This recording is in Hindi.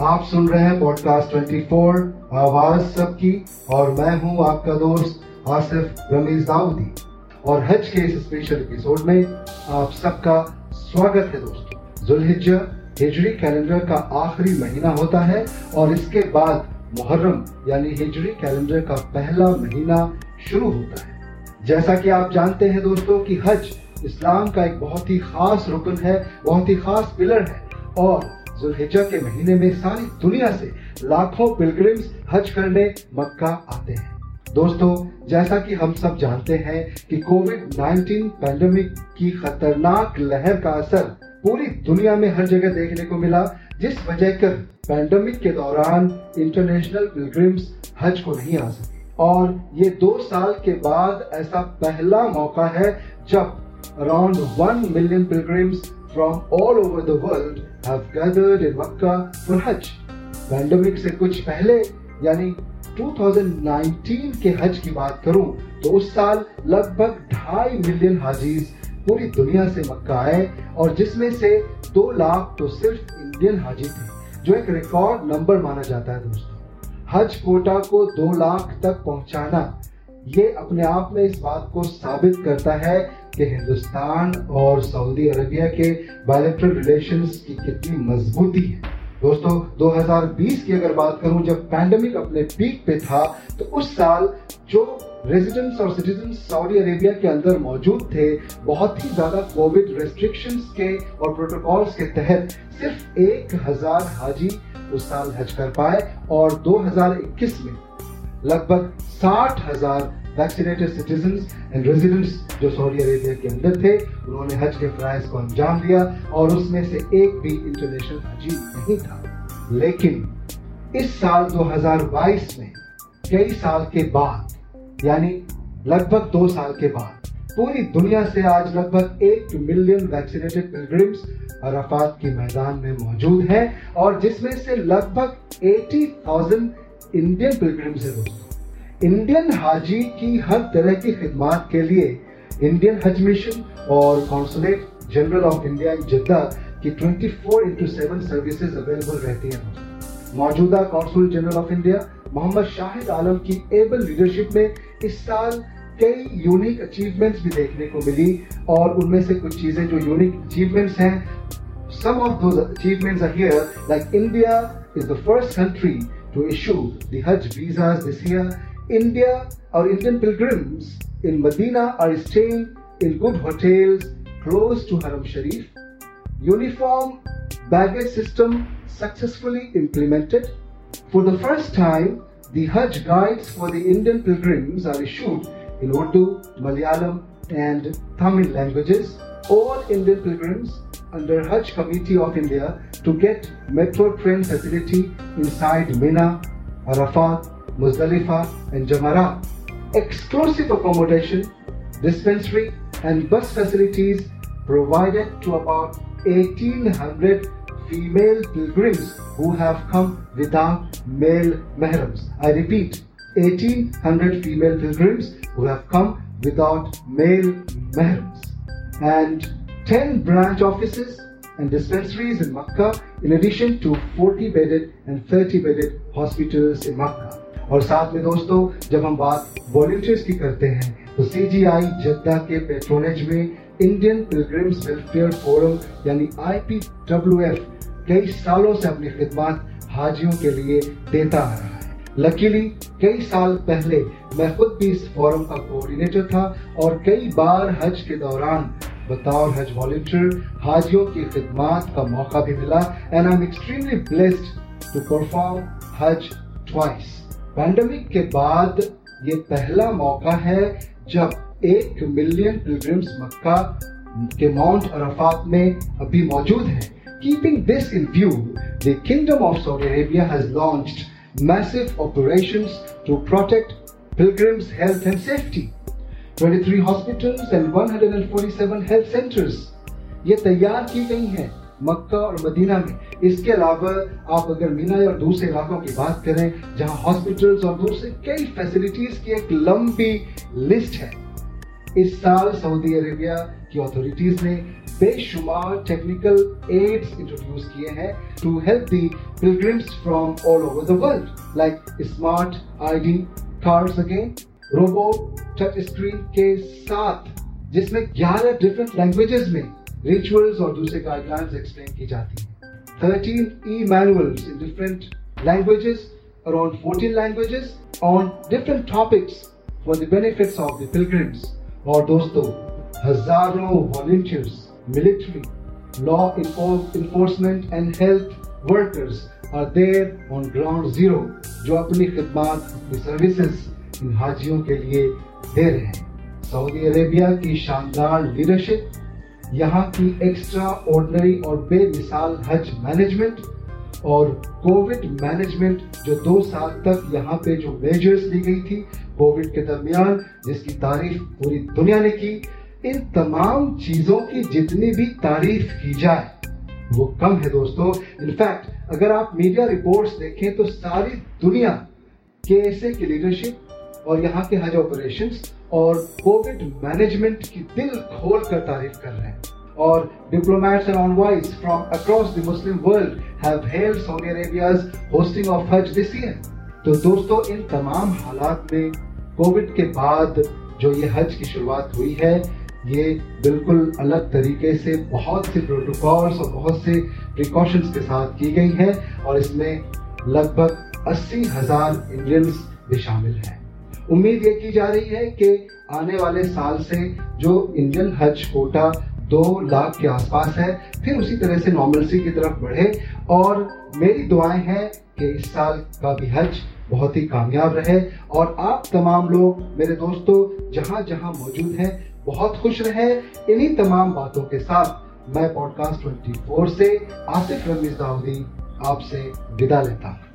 आप सुन रहे हैं पॉडकास्ट 24 आवाज़ सबकी, और मैं हूँ आपका दोस्त आसिफ रमीज दाऊदी। और हज के इस स्पेशल एपिसोड में आप सबका स्वागत है दोस्तों। जुल्हिज्जा हिजरी कैलेंडर का आखिरी महीना होता है, और इसके बाद मुहर्रम, यानी हिजरी कैलेंडर का पहला महीना शुरू होता है। जैसा कि आप जानते हैं दोस्तों कि हज इस्लाम का एक बहुत ही खास रुकन है, बहुत ही खास पिलर है, और जुल्हिजा के महीने में सारी दुनिया से लाखों पिलग्रिम्स हज करने मक्का आते हैं। दोस्तों, जैसा कि हम सब जानते हैं कि कोविड 19 पैंडेमिक की खतरनाक लहर का असर पूरी दुनिया में हर जगह देखने को मिला, जिस वजह कर पैंडेमिक के दौरान इंटरनेशनल पिलग्रिम्स हज को नहीं आ सके। और ये दो साल के बाद ऐसा पहला मौका है जब around one million pilgrims from all over the world have gathered in Makkah for Hajj. Pandemic से कुछ पहले, यानी 2019 के हज की बात करूँ तो उस साल लगभग ढाई मिलियन हाजीज पूरी दुनिया से मक्का आए, और जिसमें से दो लाख तो सिर्फ़ इंडियन हाजी थे, जो एक रिकॉर्ड नंबर माना जाता है दोस्तों हज कोटा को दो लाख तक पहुंचाना, ये अपने आप में इस बात को साबित करता है कि हिंदुस्तान और सऊदी अरबिया के बायोलेट्रल रिलेशंस की कितनी मजबूती है। दोस्तों 2020 की अगर बात करूँ, जब पैंडेमिक अपने पीक पे था तो उस साल जो रेजिडेंट्स और सिटीजन सऊदी अरेबिया के अंदर मौजूद थे, बहुत ही ज़्यादा कोविड रेस्ट्रिक्शंस के और प्रोटोकॉल्स के तहत सिर्फ़ एक हज़ार हाजी उस साल हज कर पाए और 2021 में लगभग साठ हज़ार वैक्सीनेटेड सिटीजन एंड रेजिडेंट्स जो सऊदी अरेबिया के अंदर थे उन्होंने हज के फ्राइज को अंजाम दिया और उसमें से एक भी इंटरनेशनल हजी नहीं था। लेकिन इस साल 2022 में कई साल के बाद यानी लगभग दो साल के बाद पूरी दुनिया से आज लगभग एक मिलियन वैक्सीनेटेड पिलग्रिम्स अराफात के मैदान में मौजूद हैं और जिसमें से लगभग 80,000 इंडियन पिलग्रिम्स है दोस्तों इंडियन हाजी की हर तरह की खिदमत के लिए इंडियन हज मिशन और consulate general of India Jeddah की 24 four into seven services available रहती हैं। मौजूदा consul general of India Mohammad Shahid Alam की एबल लीडरशिप में इस साल कई यूनिक अचीवमेंट्स भी देखने को मिली और उनमें से कुछ चीज़ें जो यूनिक अचीवमेंट्स हैं, some of those achievements are here, like india is the first country to issue the hajj visas this year India or Indian pilgrims in Medina are staying in good hotels close to Haram Sharif. Uniform baggage system successfully implemented. For the first time, the Hajj guides for the Indian pilgrims are issued in Urdu, Malayalam, and Tamil languages. All Indian pilgrims under Hajj Committee of India to get metro train facility inside Mina, Arafat, Muzdalifa, and Jamara. Exclusive accommodation, dispensary, and bus facilities provided to about 1800 female pilgrims who have come without male mahrams. I repeat, 1800 female pilgrims who have come without male mahrams. And 10 branch offices and dispensaries in Makkah in addition to 40 bedded and 30 bedded hospitals in Makkah. और साथ में दोस्तों, जब हम बात वॉल्टियर्स की करते हैं तो सी जी आई जद्दा के पेट्रोनेज में इंडियन पिलग्रिम्स वेलफेयर फोरम यानी आई पी डब्ल्यू एफ़ कई सालों से अपनी खिदमत हाजियों के लिए देता आ रहा है। लकीली कई साल पहले मैं खुद भी इस फोरम का कोऑर्डिनेटर था और कई बार हज के दौरान बतौर हज वॉल्टियर हाजियों की खिदमत का मौका भी मिला and I am extremely blessed to perform Hajj twice pandemic के बाद ये पहला मौका है जब एक मिलियन पिलग्रिम्स मक्का के माउंट अरफात में अभी मौजूद है। Keeping this in view the kingdom of Saudi Arabia has launched massive operations to protect pilgrims health and safety 23 hospitals and 147 health centres ये तैयार की गई हैं। मक्का और मदीना में। इसके अलावा आप अगर मीना और दूसरे इलाकों की बात करें, जहाँ हॉस्पिटल्स और दूसरे कई फैसिलिटीज़ की एक लंबी लिस्ट है। इस साल सऊदी अरेबिया की अथॉरिटीज ने बेशुमार टेक्निकल एड्स इंट्रोड्यूस किए हैं to help the pilgrims from all over the world like smart ID cards again robot touch screen के साथ, जिसमें 11 डिफरेंट लैंग्वेजेस में रिचुअल्स और दूसरे गाइडलाइंस एक्सप्लेन की जाती हैं 13 e manuals in different languages around 14 languages on different topics for the benefits of the pilgrims और दोस्तों हज़ारों volunteers, military, law enforcement and health workers are there on ground zero जो अपनी खिदमत अपनी सर्विसेज़ इन हाजियों के लिए दे रहे हैं सऊदी अरेबिया की शानदार लीडरशिप यहाँ की एक्स्ट्रा ऑर्डनरी और बेमिसाल हज मैनेजमेंट और कोविड मैनेजमेंट जो दो साल तक यहाँ पे जो मेजर्स ली गई थी कोविड के दरमियान, जिसकी तारीफ़ पूरी दुनिया ने की, इन तमाम चीज़ों की जितनी भी तारीफ़ की जाए, वो कम है दोस्तों। इनफैक्ट अगर आप मीडिया रिपोर्ट्स देखें तो सारी दुनिया के ऐसे की लीडरशिप और यहाँ के हज ऑपरेशन और कोविड मैनेजमेंट की दिल खोल कर तारीफ़ कर रहे हैं और diplomats and envoys from across the Muslim world have hailed. तो दोस्तों, इन तमाम हालात में कोविड के बाद जो ये हज की शुरुआत हुई है, ये बिल्कुल अलग तरीके से, बहुत से प्रोटोकॉल्स और बहुत से प्रिकॉशंस के साथ की गई है और इसमें लगभग अस्सी हज़ार इंडियंस भी शामिल हैं उम्मीद ये की जा रही है कि आने वाले साल से जो इंडियन हज कोटा दो लाख के आसपास है, फिर उसी तरह से नॉर्मलसी की तरफ़ बढ़े। और मेरी दुआएँ हैं कि इस साल का भी हज बहुत ही कामयाब रहे। और आप तमाम लोग, मेरे दोस्तों, जहाँ जहाँ मौजूद हैं, बहुत खुश रहे। इन्हीं तमाम बातों के साथ मैं पॉडकास्ट 24 से आसिफ रमीज दाऊदी आपसे विदा लेता हूँ।